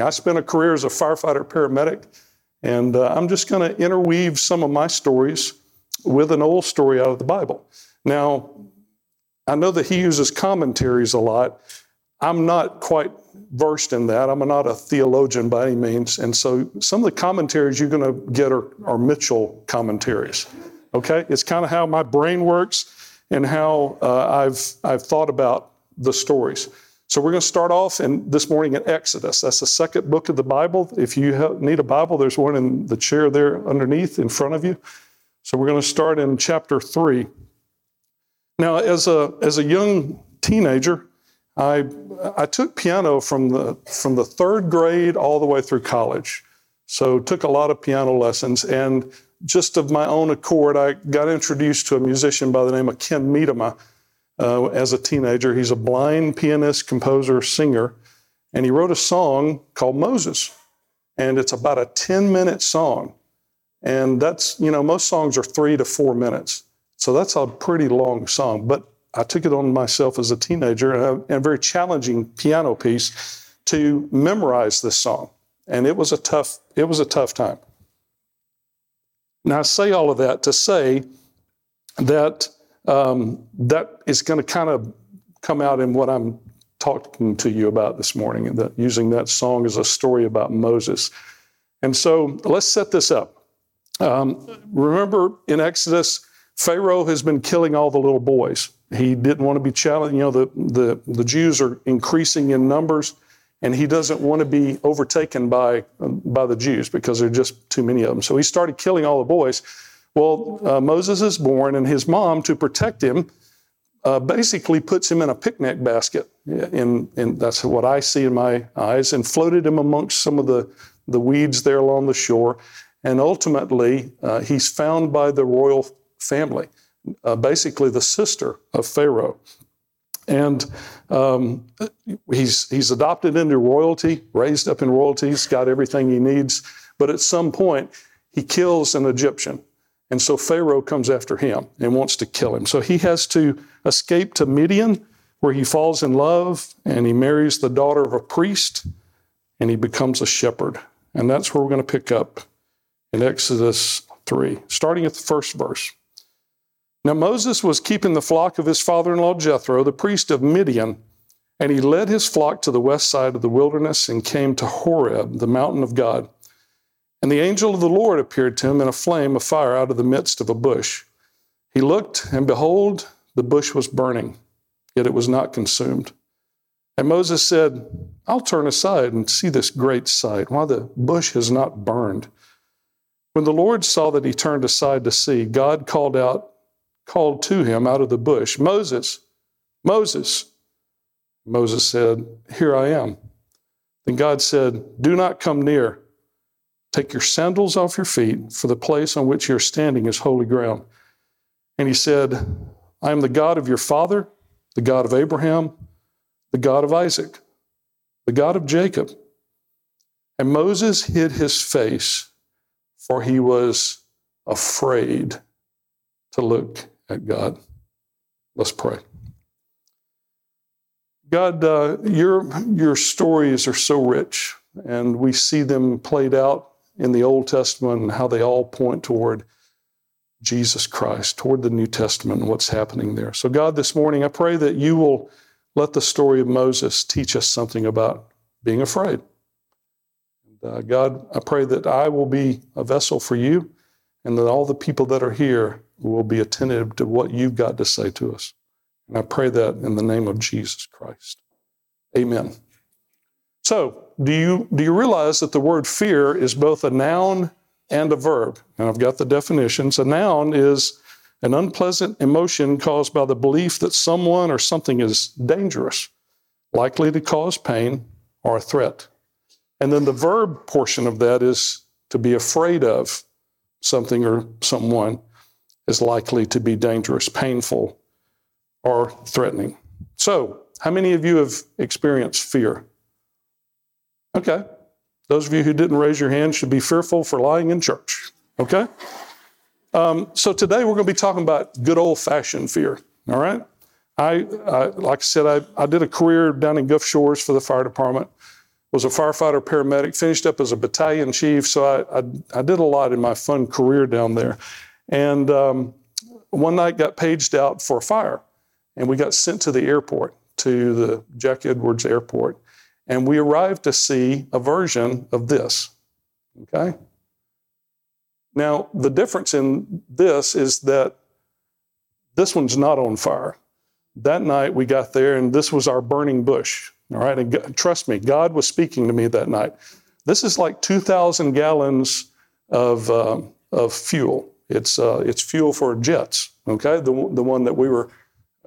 I spent a career as a firefighter paramedic, and uh, I'm just going to interweave some of my stories with an old story out of the Bible. Now, I know that he uses commentaries a lot. I'm not quite versed in that. I'm not a theologian by any means. And so some of the commentaries you're going to get are, are Mitchell commentaries. Okay? It's kind of how my brain works and how uh, I've, I've thought about the stories. So we're going to start off in, this morning in Exodus. That's the second book of the Bible. If you have, need a Bible, there's one in the chair there underneath in front of you. So we're going to start in chapter 3. Now, as a, as a young teenager, I, I took piano from the, from the third grade all the way through college. So took a lot of piano lessons. And just of my own accord, I got introduced to a musician by the name of Ken Medema uh, as a teenager. He's a blind pianist, composer, singer, and he wrote a song called Moses. And it's about a 10 minute song. And that's, you know, most songs are three to four minutes. So that's a pretty long song. But I took it on myself as a teenager and a, very challenging piano piece to memorize this song. And it was a tough, it was a tough time. Now I say all of that to say that um, that is going to kind of come out in what I'm talking to you about this morning, and that using that song as a story about Moses. And so let's set this up. Um, remember in Exodus, Pharaoh has been killing all the little boys. He didn't want to be challenged. You know, the, the, the Jews are increasing in numbers, and he doesn't want to be overtaken by, by the Jews because there are just too many of them. So he started killing all the boys. Well, uh, Moses is born, and his mom, to protect him, uh, basically puts him in a picnic basket. And, and that's what I see in my eyes, and floated him amongst some of the, the weeds there along the shore. And ultimately, uh, he's found by the royal family uh, basically the sister of Pharaoh. And um, he's, he's adopted into royalty, raised up in royalty, he's got everything he needs. But at some point, he kills an Egyptian. And so Pharaoh comes after him and wants to kill him. So he has to escape to Midian, where he falls in love and he marries the daughter of a priest and he becomes a shepherd. And that's where we're going to pick up in Exodus 3, starting at the first verse. Now Moses was keeping the flock of his father in law Jethro, the priest of Midian, and he led his flock to the west side of the wilderness and came to Horeb, the mountain of God. And the angel of the Lord appeared to him in a flame of fire out of the midst of a bush. He looked, and behold, the bush was burning, yet it was not consumed. And Moses said, I'll turn aside and see this great sight, why the bush has not burned. When the Lord saw that he turned aside to see, God called out, called to him out of the bush, Moses, Moses. Moses said, Here I am. Then God said, Do not come near. Take your sandals off your feet, for the place on which you're standing is holy ground. And he said, I am the God of your father, the God of Abraham, the God of Isaac, the God of Jacob. And Moses hid his face, for he was afraid to look at God. Let's pray. God, uh, your, your stories are so rich, and we see them played out in the Old Testament and how they all point toward Jesus Christ, toward the New Testament and what's happening there. So, God, this morning, I pray that you will let the story of Moses teach us something about being afraid. Uh, God, I pray that I will be a vessel for you and that all the people that are here will be attentive to what you've got to say to us. And I pray that in the name of Jesus Christ. Amen. So, do you, do you realize that the word fear is both a noun and a verb? And I've got the definitions. A noun is an unpleasant emotion caused by the belief that someone or something is dangerous, likely to cause pain or a threat. And then the verb portion of that is to be afraid of something or someone is likely to be dangerous, painful, or threatening. So, how many of you have experienced fear? Okay. Those of you who didn't raise your hand should be fearful for lying in church. Okay? Um, so, today we're going to be talking about good old fashioned fear. All right? I, I, like I said, I, I did a career down in Gulf Shores for the fire department. was a firefighter paramedic, finished up as a battalion chief. So I, I, I did a lot in my fun career down there. And um, one night got paged out for a fire, and we got sent to the airport, to the Jack Edwards Airport. And we arrive to see a version of this. Okay? Now, the difference in this is that this one's not on fire. That night we got there, and this was our burning bush. All right, and God, trust me, God was speaking to me that night. This is like 2,000 gallons of, uh, of fuel. It's, uh, it's fuel for jets, okay, the, the one that we were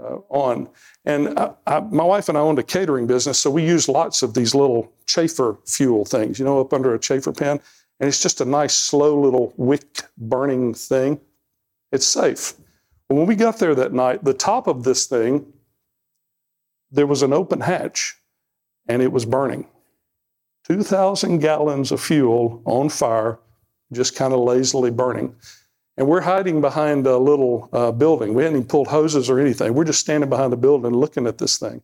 uh, on. And I, I, my wife and I owned a catering business, so we used lots of these little chafer fuel things, you know, up under a chafer pan. And it's just a nice, slow little wick burning thing. It's safe. When we got there that night, the top of this thing, there was an open hatch and it was burning. 2,000 gallons of fuel on fire, just kind of lazily burning. And we're hiding behind a little uh, building. We hadn't even pulled hoses or anything. We're just standing behind the building looking at this thing.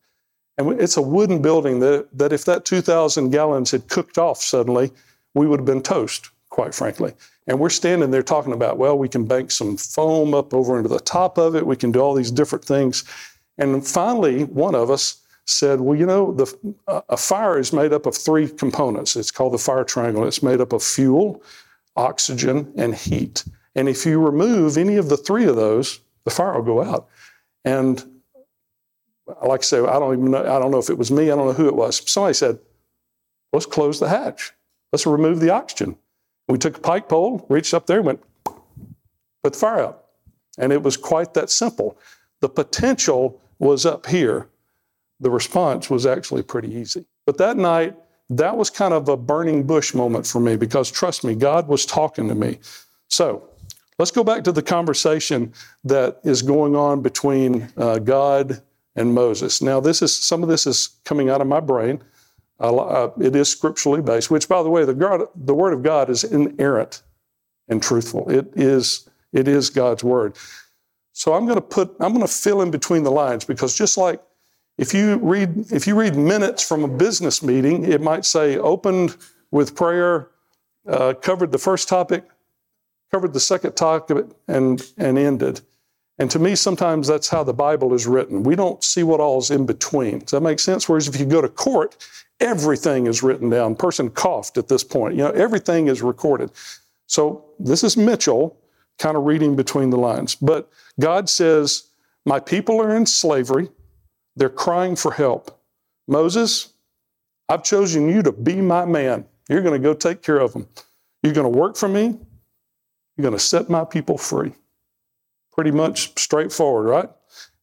And it's a wooden building that, that if that 2,000 gallons had cooked off suddenly, we would have been toast, quite frankly. And we're standing there talking about, well, we can bank some foam up over into the top of it. We can do all these different things. And finally, one of us said, well, you know, the, a fire is made up of three components. It's called the fire triangle. It's made up of fuel, oxygen, and heat. And if you remove any of the three of those, the fire will go out. And like I say, I don't even know, I don't know if it was me, I don't know who it was. Somebody said, let's close the hatch. Let's remove the oxygen. We took a pike pole, reached up there, went, put the fire out. And it was quite that simple. The potential was up here. The response was actually pretty easy. But that night, that was kind of a burning bush moment for me because trust me, God was talking to me. So let's go back to the conversation that is going on between uh, God and Moses. Now, this is some of this is coming out of my brain. Uh, it is scripturally based, which, by the way, the, God, the Word of God is inerrant and truthful. It is, it is God's Word. So I'm going to put, I'm going to fill in between the lines because just like if you read, if you read minutes from a business meeting, it might say opened with prayer, uh, covered the first topic, covered the second topic, and, and ended. And to me, sometimes that's how the Bible is written. We don't see what all is in between. Does that make sense? Whereas if you go to court, everything is written down. Person coughed at this point. You know, everything is recorded. So this is Mitchell kind of reading between the lines. But God says, My people are in slavery. They're crying for help. Moses, I've chosen you to be my man. You're going to go take care of them. You're going to work for me. You're going to set my people free. Pretty much straightforward, right?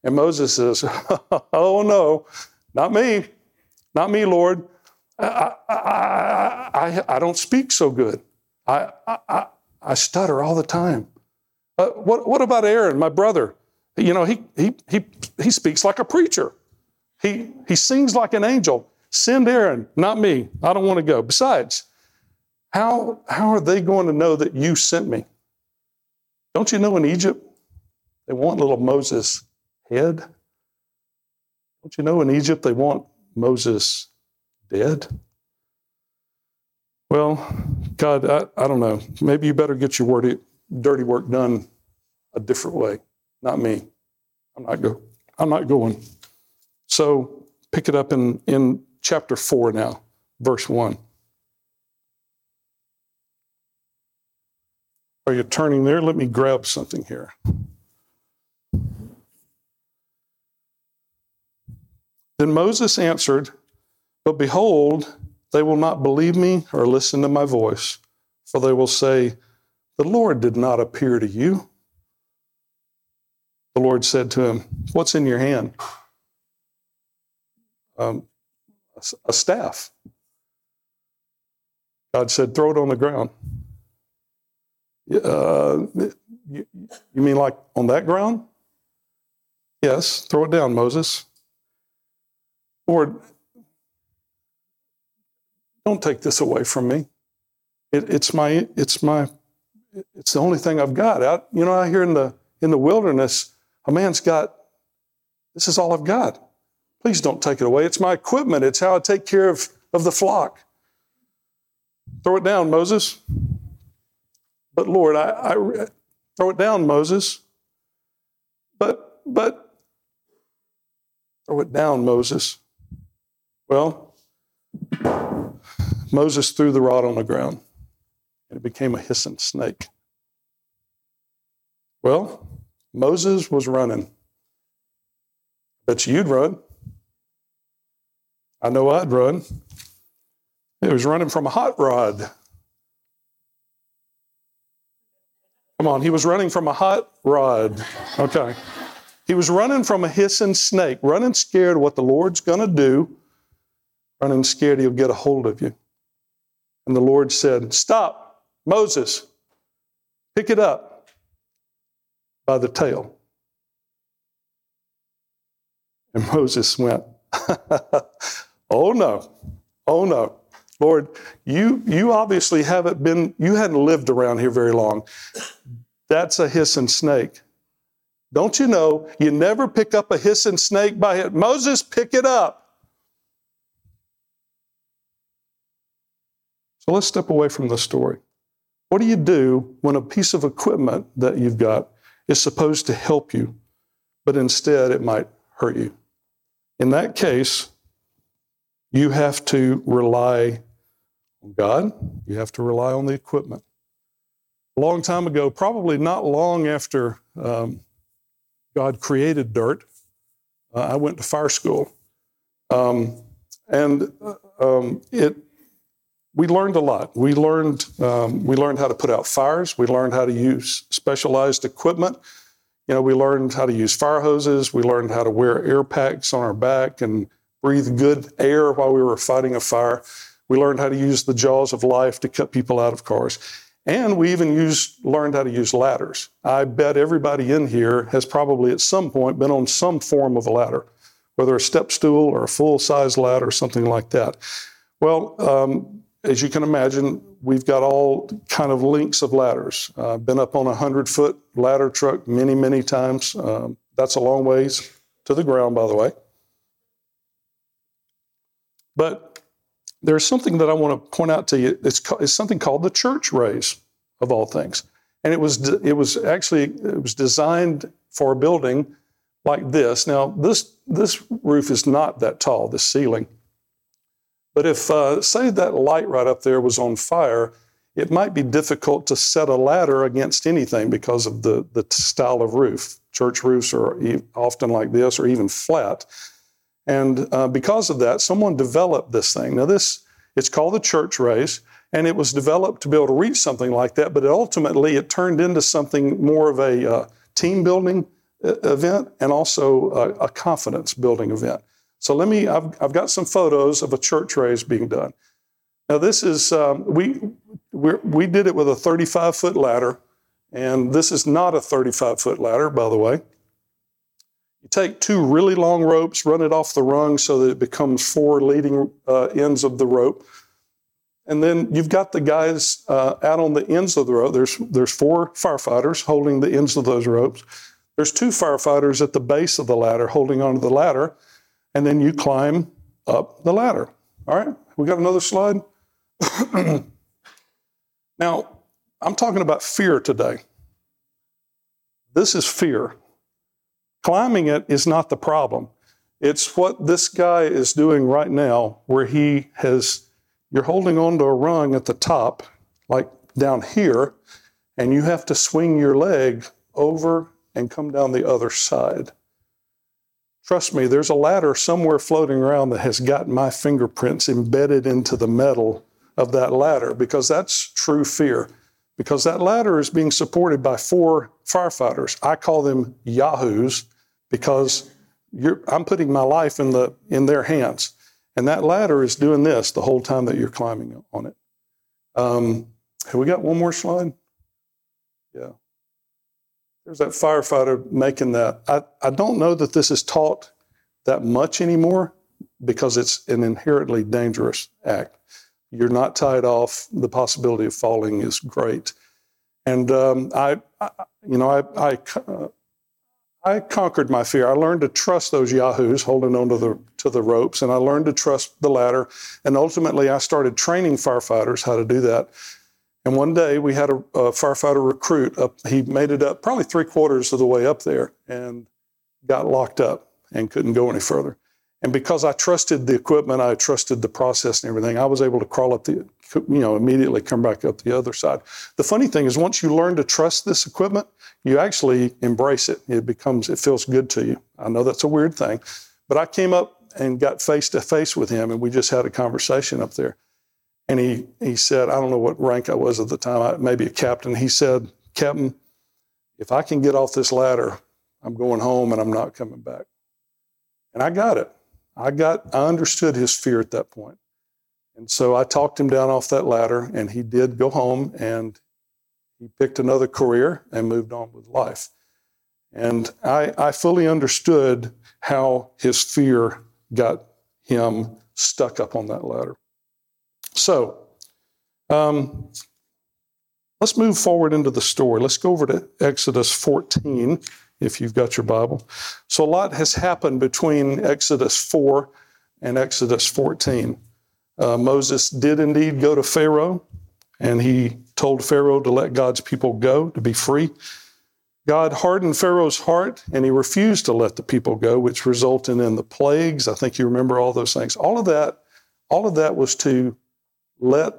And Moses says, Oh, no, not me. Not me, Lord. I, I, I, I, don't speak so good. I, I, I stutter all the time. Uh, what, what about Aaron, my brother? You know, he, he, he, he speaks like a preacher. He, he sings like an angel. Send Aaron, not me. I don't want to go. Besides, how, how are they going to know that you sent me? Don't you know in Egypt, they want little Moses' head? Don't you know in Egypt they want Moses dead? Well, God, I, I don't know. Maybe you better get your wordy, dirty work done a different way, not me. I'm not go. I'm not going. So pick it up in, in chapter four now, verse one. Are you turning there? Let me grab something here. Then Moses answered, But behold, they will not believe me or listen to my voice, for they will say, The Lord did not appear to you. The Lord said to him, What's in your hand? Um, a staff. God said, Throw it on the ground. Uh, you, you mean like on that ground? Yes, throw it down, Moses. Lord, don't take this away from me. It, it's my, it's my, it's the only thing I've got. Out, you know, out here in the in the wilderness, a man's got. This is all I've got. Please don't take it away. It's my equipment. It's how I take care of, of the flock. Throw it down, Moses. But Lord, I, I throw it down, Moses. But, but, throw it down, Moses. Well, Moses threw the rod on the ground and it became a hissing snake. Well, Moses was running. Bet you'd run. I know I'd run. He was running from a hot rod. Come on, he was running from a hot rod. Okay. He was running from a hissing snake, running scared of what the Lord's going to do, running scared he'll get a hold of you. And the Lord said, Stop, Moses, pick it up by the tail. And Moses went, Oh no, oh no. Lord, you, you obviously haven't been, you hadn't lived around here very long. That's a hissing snake. Don't you know, you never pick up a hissing snake by it. Moses, pick it up. So let's step away from the story. What do you do when a piece of equipment that you've got is supposed to help you, but instead it might hurt you? In that case, you have to rely on God, you have to rely on the equipment. A long time ago, probably not long after um, God created dirt, uh, I went to fire school. Um, and uh, um, it we learned a lot. We learned um, we learned how to put out fires. We learned how to use specialized equipment. You know, we learned how to use fire hoses. We learned how to wear air packs on our back and breathe good air while we were fighting a fire. We learned how to use the jaws of life to cut people out of cars. And we even used, learned how to use ladders. I bet everybody in here has probably at some point been on some form of a ladder, whether a step stool or a full size ladder or something like that. Well, um, as you can imagine, we've got all kind of links of ladders. I've uh, been up on a 100 foot ladder truck many, many times. Um, that's a long ways to the ground, by the way. But there's something that I want to point out to you. It's, it's something called the church raise, of all things. And it was, it was actually it was designed for a building like this. Now, this, this roof is not that tall, this ceiling. But if, uh, say, that light right up there was on fire, it might be difficult to set a ladder against anything because of the, the style of roof. Church roofs are often like this or even flat. And uh, because of that, someone developed this thing. Now, this it's called the church raise, and it was developed to be able to reach something like that. But ultimately, it turned into something more of a uh, team building uh, event and also a, a confidence building event. So let me, I've, I've got some photos of a church raise being done. Now, this is, um, we, we did it with a 35 foot ladder, and this is not a 35 foot ladder, by the way. You take two really long ropes, run it off the rung so that it becomes four leading uh, ends of the rope. And then you've got the guys uh, out on the ends of the rope. There's, there's four firefighters holding the ends of those ropes. There's two firefighters at the base of the ladder holding onto the ladder and then you climb up the ladder. All right, we got another slide. now, I'm talking about fear today. This is fear. Climbing it is not the problem. It's what this guy is doing right now, where he has, you're holding onto a rung at the top, like down here, and you have to swing your leg over and come down the other side. Trust me, there's a ladder somewhere floating around that has got my fingerprints embedded into the metal of that ladder because that's true fear. Because that ladder is being supported by four firefighters. I call them Yahoos because I'm putting my life in, the, in their hands. And that ladder is doing this the whole time that you're climbing on it. Um, have we got one more slide? Yeah. There's that firefighter making that. I, I don't know that this is taught that much anymore because it's an inherently dangerous act. You're not tied off. The possibility of falling is great. And um, I, I, you know, I, I, uh, I conquered my fear. I learned to trust those yahoos holding onto the to the ropes, and I learned to trust the ladder. And ultimately, I started training firefighters how to do that. And one day, we had a, a firefighter recruit up. He made it up probably three quarters of the way up there, and got locked up and couldn't go any further. And because I trusted the equipment, I trusted the process and everything, I was able to crawl up the, you know, immediately come back up the other side. The funny thing is, once you learn to trust this equipment, you actually embrace it. It becomes, it feels good to you. I know that's a weird thing, but I came up and got face to face with him, and we just had a conversation up there. And he he said, I don't know what rank I was at the time, maybe a captain. He said, Captain, if I can get off this ladder, I'm going home and I'm not coming back. And I got it. I got, I understood his fear at that point. And so I talked him down off that ladder, and he did go home and he picked another career and moved on with life. And I, I fully understood how his fear got him stuck up on that ladder. So, um, let's move forward into the story. Let's go over to Exodus 14 if you've got your Bible. So, a lot has happened between Exodus 4 and Exodus 14. Uh, Moses did indeed go to Pharaoh, and he told Pharaoh to let God's people go, to be free. God hardened Pharaoh's heart, and he refused to let the people go, which resulted in the plagues. I think you remember all those things. All of that, all of that was to let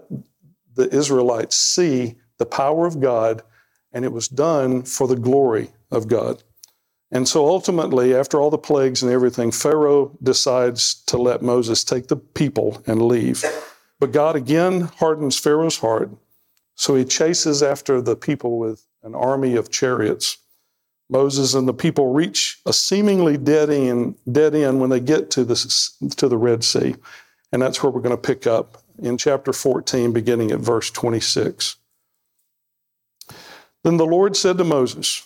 the Israelites see the power of God, and it was done for the glory of God. And so ultimately, after all the plagues and everything, Pharaoh decides to let Moses take the people and leave. But God again hardens Pharaoh's heart. So he chases after the people with an army of chariots. Moses and the people reach a seemingly dead end, dead end when they get to the, to the Red Sea. And that's where we're going to pick up in chapter 14, beginning at verse 26. Then the Lord said to Moses,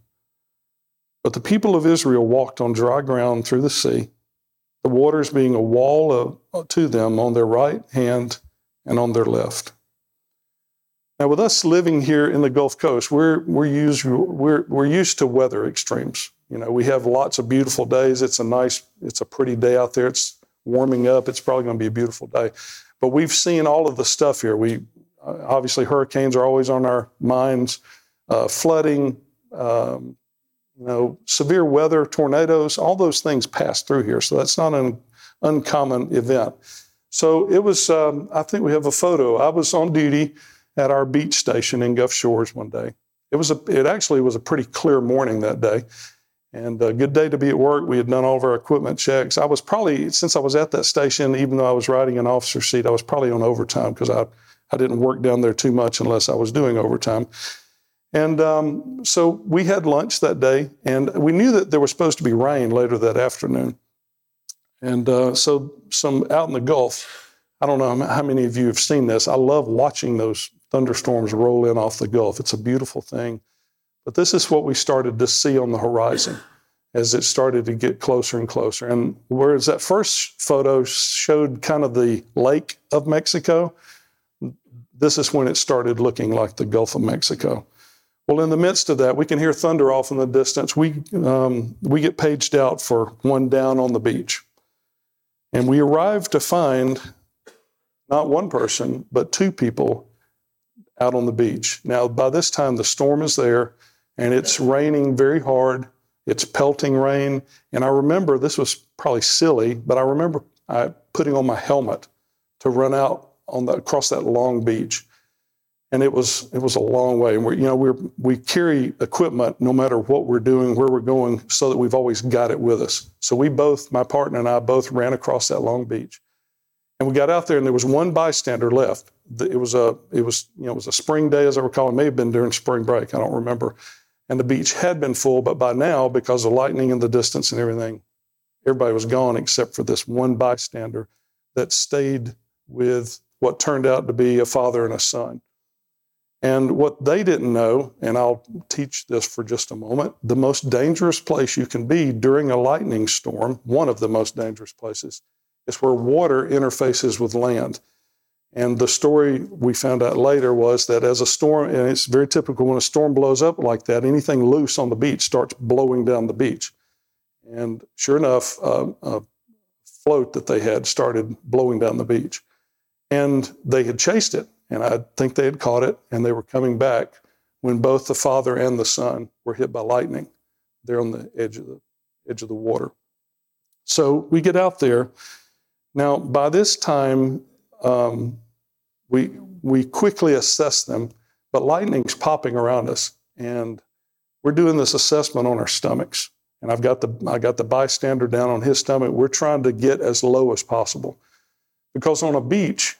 But the people of Israel walked on dry ground through the sea, the waters being a wall of, to them on their right hand and on their left. Now, with us living here in the Gulf Coast, we're, we're, used, we're, we're used to weather extremes. You know, we have lots of beautiful days. It's a nice, it's a pretty day out there. It's warming up. It's probably going to be a beautiful day. But we've seen all of the stuff here. We obviously hurricanes are always on our minds, uh, flooding, um, you know, severe weather, tornadoes, all those things pass through here. So that's not an uncommon event. So it was, um, I think we have a photo. I was on duty at our beach station in Gulf Shores one day. It was a, it actually was a pretty clear morning that day. And a good day to be at work. We had done all of our equipment checks. I was probably, since I was at that station, even though I was riding an officer seat, I was probably on overtime because I, I didn't work down there too much unless I was doing overtime. And um, so we had lunch that day, and we knew that there was supposed to be rain later that afternoon. And uh, so, some out in the Gulf, I don't know how many of you have seen this. I love watching those thunderstorms roll in off the Gulf. It's a beautiful thing. But this is what we started to see on the horizon as it started to get closer and closer. And whereas that first photo showed kind of the lake of Mexico, this is when it started looking like the Gulf of Mexico. Well, in the midst of that, we can hear thunder off in the distance. We, um, we get paged out for one down on the beach. And we arrive to find not one person, but two people out on the beach. Now, by this time, the storm is there and it's raining very hard. It's pelting rain. And I remember this was probably silly, but I remember I putting on my helmet to run out on the, across that long beach and it was it was a long way. And we you know we we carry equipment no matter what we're doing, where we're going, so that we've always got it with us. So we both, my partner and I, both ran across that long beach, and we got out there, and there was one bystander left. It was a it was you know it was a spring day, as I recall. It may have been during spring break. I don't remember. and the beach had been full, but by now, because of lightning in the distance and everything, everybody was gone except for this one bystander that stayed with what turned out to be a father and a son. And what they didn't know, and I'll teach this for just a moment, the most dangerous place you can be during a lightning storm, one of the most dangerous places, is where water interfaces with land. And the story we found out later was that as a storm, and it's very typical when a storm blows up like that, anything loose on the beach starts blowing down the beach. And sure enough, uh, a float that they had started blowing down the beach. And they had chased it and I think they had caught it and they were coming back when both the father and the son were hit by lightning there on the edge of the edge of the water. So we get out there. Now, by this time, um, we we quickly assess them, but lightning's popping around us, and we're doing this assessment on our stomachs. And I've got the I got the bystander down on his stomach. We're trying to get as low as possible, because on a beach,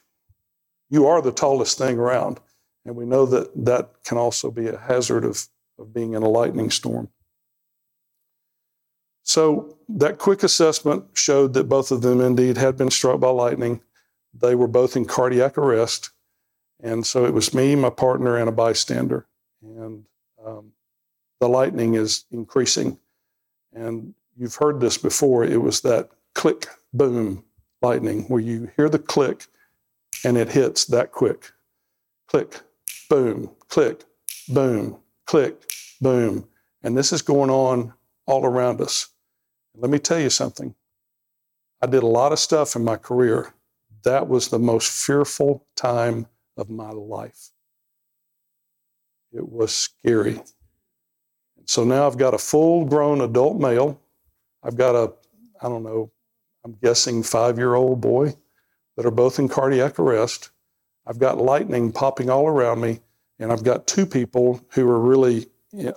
you are the tallest thing around. And we know that that can also be a hazard of, of being in a lightning storm. So that quick assessment showed that both of them indeed had been struck by lightning. They were both in cardiac arrest. And so it was me, my partner, and a bystander. And um, the lightning is increasing. And you've heard this before. It was that click, boom lightning where you hear the click and it hits that quick. Click, boom, click, boom, click, boom. And this is going on all around us. Let me tell you something. I did a lot of stuff in my career. That was the most fearful time of my life. It was scary. So now I've got a full grown adult male. I've got a, I don't know, I'm guessing five year old boy that are both in cardiac arrest. I've got lightning popping all around me, and I've got two people who are really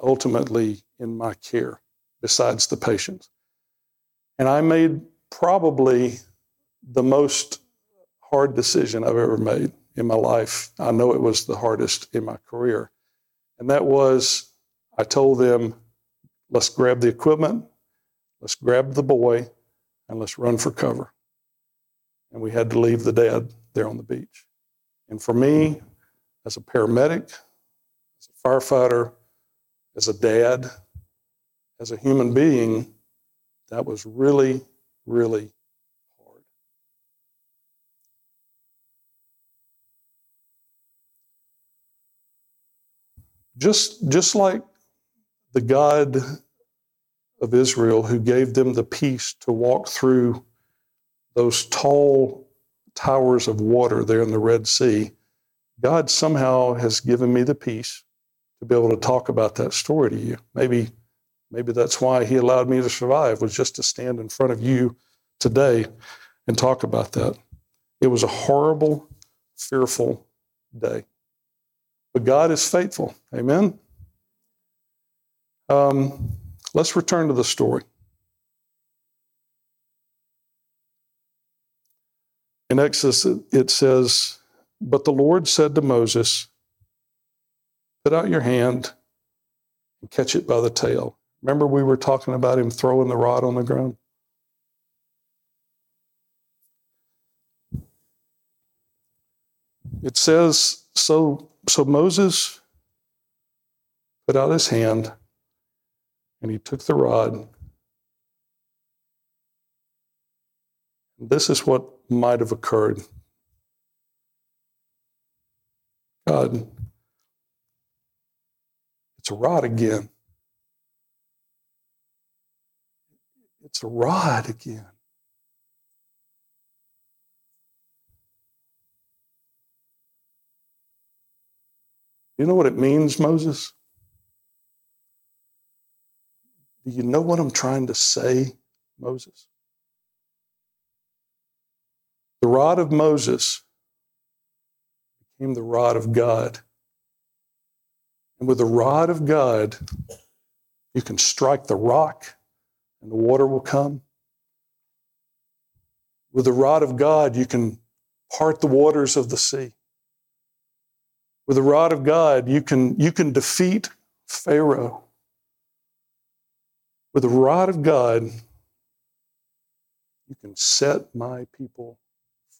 ultimately in my care besides the patients. And I made probably the most hard decision I've ever made in my life. I know it was the hardest in my career. And that was I told them, let's grab the equipment, let's grab the boy, and let's run for cover and we had to leave the dad there on the beach. And for me, as a paramedic, as a firefighter, as a dad, as a human being, that was really, really hard. Just, just like the God of Israel who gave them the peace to walk through those tall towers of water there in the Red Sea, God somehow has given me the peace to be able to talk about that story to you. Maybe, maybe that's why He allowed me to survive was just to stand in front of you today and talk about that. It was a horrible, fearful day, but God is faithful. Amen. Um, let's return to the story. In Exodus, it says, But the Lord said to Moses, Put out your hand and catch it by the tail. Remember, we were talking about him throwing the rod on the ground? It says, So, so Moses put out his hand and he took the rod. This is what might have occurred. God, it's a rod again. It's a rod again. You know what it means, Moses? Do you know what I'm trying to say, Moses? The rod of Moses became the rod of God. And with the rod of God, you can strike the rock and the water will come. With the rod of God, you can part the waters of the sea. With the rod of God, you can, you can defeat Pharaoh with the rod of God, you can set my people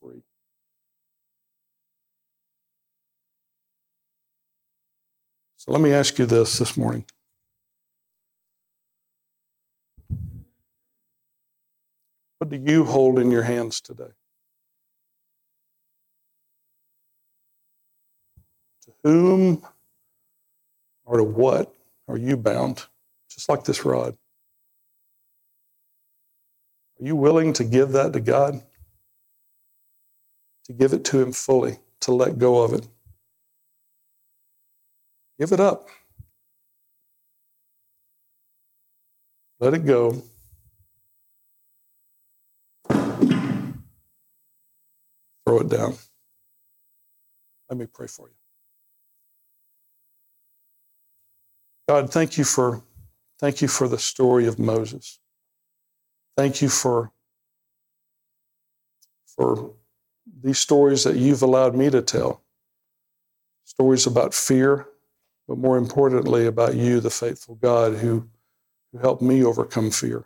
free. So let me ask you this this morning. What do you hold in your hands today? To whom or to what are you bound? Just like this rod. Are you willing to give that to God? To give it to Him fully, to let go of it? Give it up. Let it go. Throw it down. Let me pray for you. God, thank you for thank you for the story of Moses. Thank you for for these stories that you've allowed me to tell. Stories about fear, but more importantly about you, the faithful God who, who helped me overcome fear.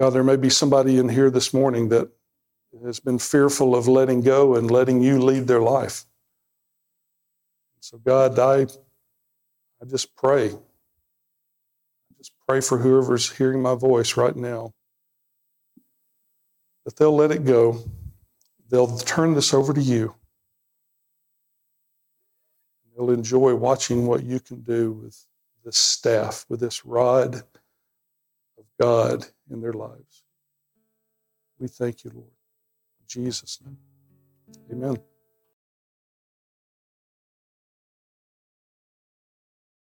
God, there may be somebody in here this morning that has been fearful of letting go and letting you lead their life. So, God, I, I just pray. I just pray for whoever's hearing my voice right now that they'll let it go. They'll turn this over to you. They'll enjoy watching what you can do with this staff, with this rod of God in their lives. We thank you, Lord. In Jesus' name. Amen.